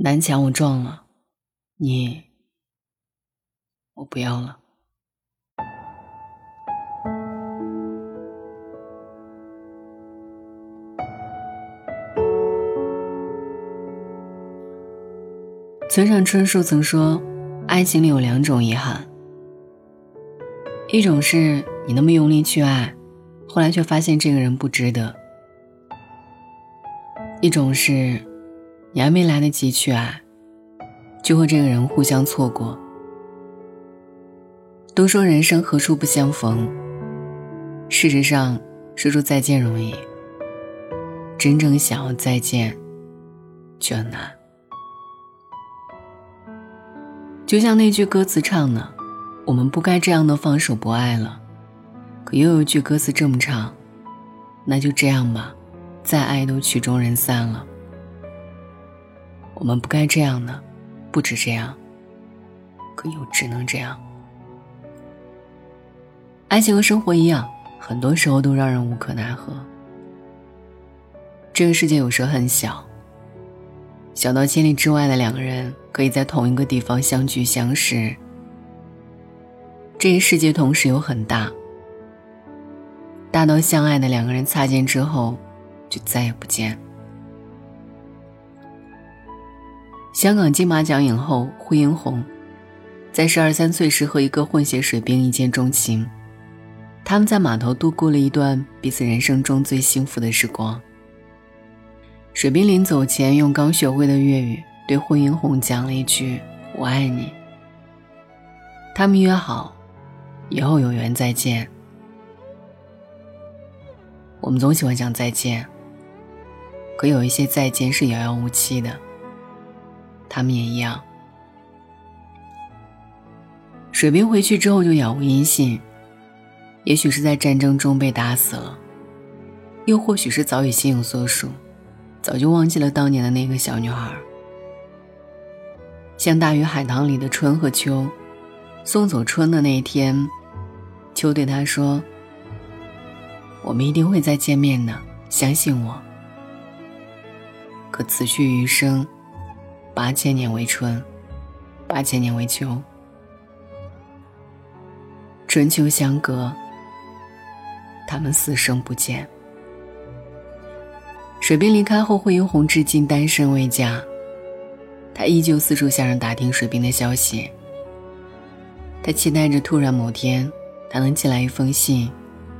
南墙我撞了，你，我不要了。村上春树曾说，爱情里有两种遗憾，一种是你那么用力去爱，后来却发现这个人不值得；一种是。你还没来得及去爱，就和这个人互相错过。都说人生何处不相逢，事实上，说出再见容易，真正想要再见，却很难。就像那句歌词唱的：“我们不该这样的放手不爱了。”可又有一句歌词这么唱：“那就这样吧，再爱都曲终人散了。”我们不该这样的，不止这样，可又只能这样。爱情和生活一样，很多时候都让人无可奈何。这个世界有时候很小，小到千里之外的两个人可以在同一个地方相聚相识。这个世界同时又很大，大到相爱的两个人擦肩之后，就再也不见。香港金马奖影后惠英红，在十二三岁时和一个混血水兵一见钟情，他们在码头度过了一段彼此人生中最幸福的时光。水兵临走前用刚学会的粤语对惠英红讲了一句“我爱你”。他们约好，以后有缘再见。我们总喜欢讲再见，可有一些再见是遥遥无期的。他们也一样。水兵回去之后就杳无音信，也许是在战争中被打死了，又或许是早已心有所属，早就忘记了当年的那个小女孩。像《大鱼海棠》里的春和秋，送走春的那一天，秋对他说：“我们一定会再见面的，相信我。”可此去余生。八千年为春，八千年为秋。春秋相隔，他们死生不见。水兵离开后，惠英红至今单身未嫁，她依旧四处向人打听水兵的消息。她期待着突然某天，他能寄来一封信，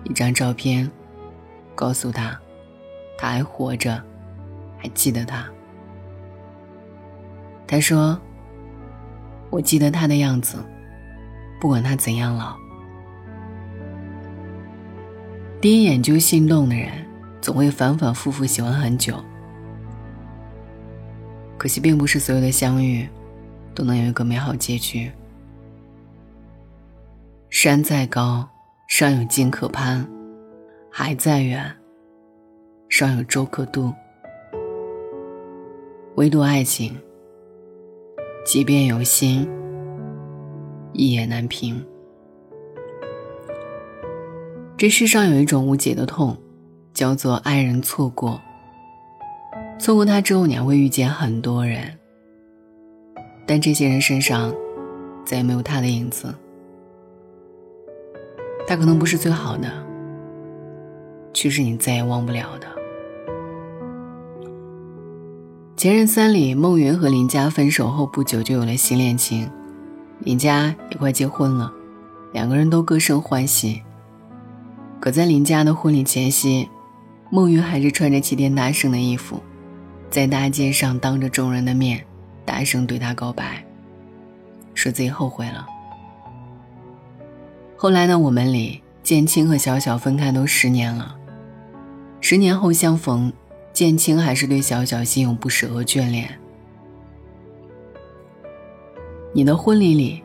一张照片，告诉他，他还活着，还记得他。他说：“我记得他的样子，不管他怎样老。第一眼就心动的人，总会反反复复喜欢很久。可惜，并不是所有的相遇，都能有一个美好结局。山再高，尚有尽可攀；海再远，尚有舟可渡。唯独爱情。”即便有心，一言难平。这世上有一种无解的痛，叫做爱人错过。错过他之后，你还会遇见很多人，但这些人身上再也没有他的影子。他可能不是最好的，却是你再也忘不了的。《前任三》里，孟云和林佳分手后不久就有了新恋情，林佳也快结婚了，两个人都各生欢喜。可在林佳的婚礼前夕，孟云还是穿着齐天大圣的衣服，在大街上当着众人的面，大声对他告白，说自己后悔了。后来呢？我们里建青和小小分开都十年了，十年后相逢。建青还是对小小心有不舍和眷恋。你的婚礼里，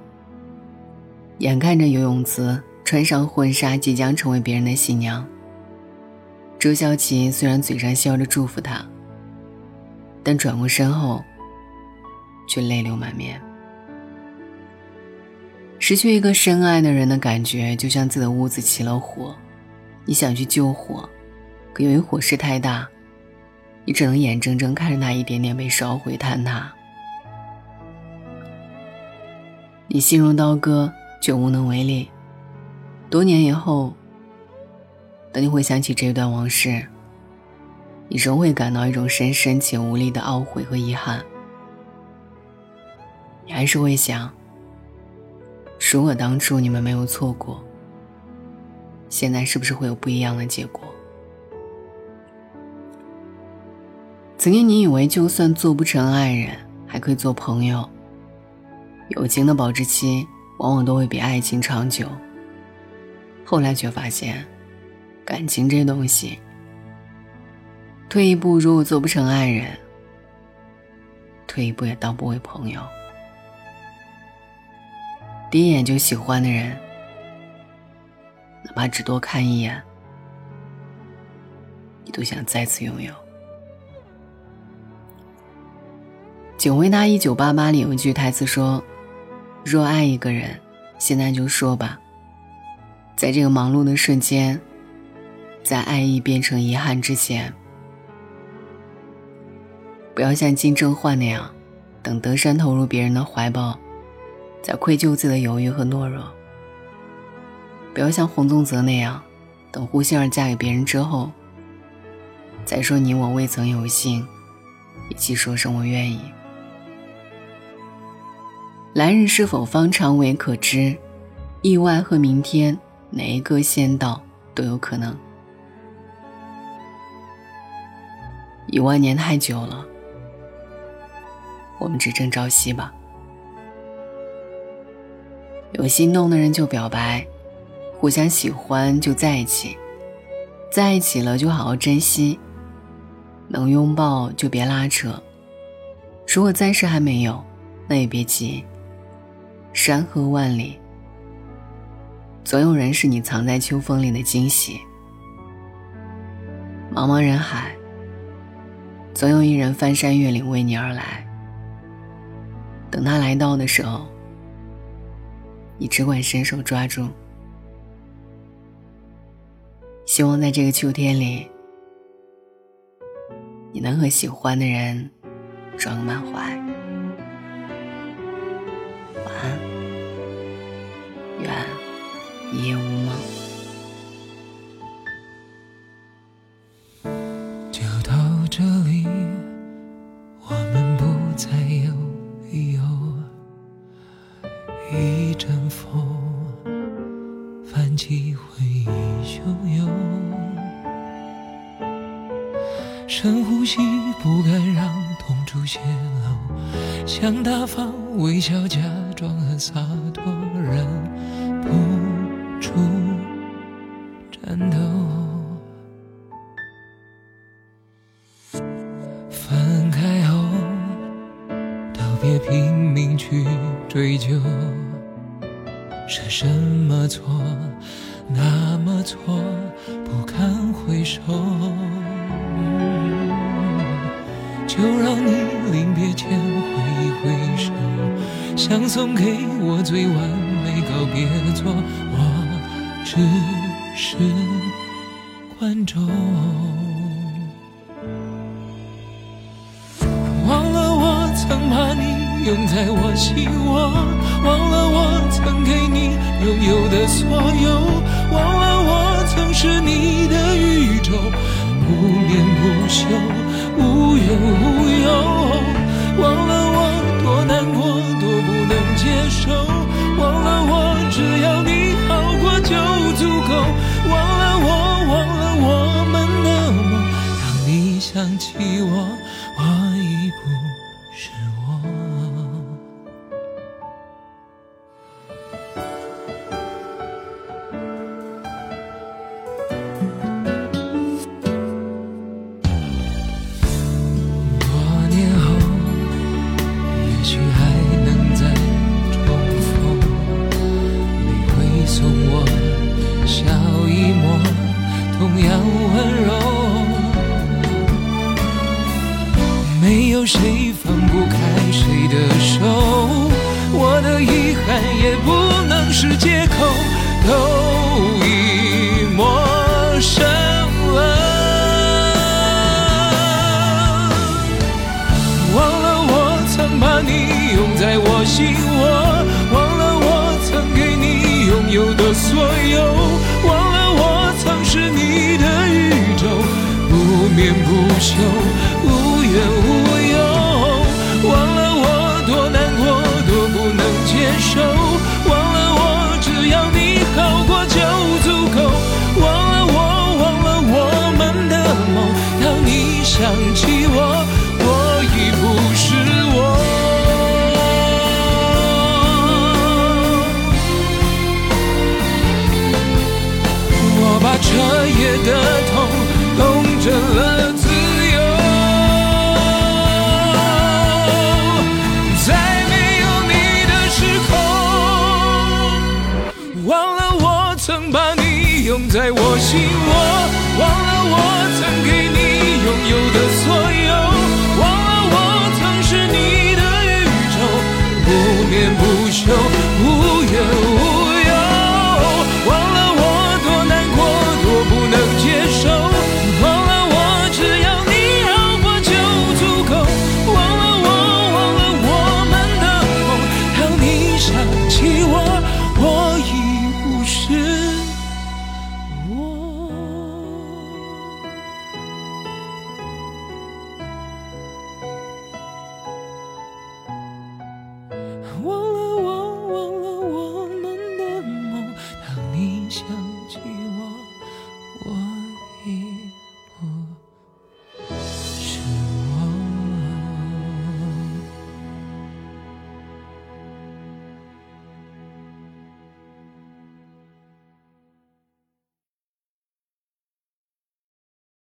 眼看着游泳池穿上婚纱，即将成为别人的新娘。周小琪虽然嘴上笑着祝福他，但转过身后，却泪流满面。失去一个深爱的人的感觉，就像自己的屋子起了火，你想去救火，可由于火势太大。你只能眼睁睁看着它一点点被烧毁坍塌，你心如刀割，却无能为力。多年以后，等你回想起这段往事，你仍会感到一种深深且无力的懊悔和遗憾。你还是会想，如果当初你们没有错过，现在是不是会有不一样的结果？曾经你以为，就算做不成爱人，还可以做朋友。友情的保质期往往都会比爱情长久。后来却发现，感情这东西，退一步如果做不成爱人，退一步也当不为朋友。第一眼就喜欢的人，哪怕只多看一眼，你都想再次拥有。九维达一九八八里有一句台词说。若爱一个人，现在就说吧。在这个忙碌的瞬间，在爱意变成遗憾之前，不要像金正焕那样，等德山投入别人的怀抱，再愧疚自己的犹豫和懦弱。不要像洪宗泽那样，等胡杏儿嫁给别人之后，再说你我未曾有幸，一起说声我愿意。来日是否方长未可知，意外和明天哪一个先到都有可能。一万年太久了，我们只争朝夕吧。有心动的人就表白，互相喜欢就在一起，在一起了就好好珍惜，能拥抱就别拉扯。如果暂时还没有，那也别急。山河万里，总有人是你藏在秋风里的惊喜；茫茫人海，总有一人翻山越岭为你而来。等他来到的时候，你只管伸手抓住。希望在这个秋天里，你能和喜欢的人装满怀。一夜无梦。就到这里，我们不再有理由。一阵风，泛起回忆汹涌。深呼吸，不敢让痛处泄露。想大方微笑，假装很洒脱，忍不。住战斗，分开后，都别拼命去追究，是什么错，那么错，不堪回首。就让你临别前挥一挥手，想送给我最完美告别作。我。只是观众，忘了我曾把你拥在我心窝，忘了我曾给你拥有的所有，忘了我曾是你的宇宙，不眠不休，有谁放不开谁的手，我的遗憾也不能是借口，都已陌生了。忘了我曾把你拥在我心窝，忘了我曾给你拥有的。所有，忘了我曾是你的宇宙，不眠不休，在我心窝，忘了我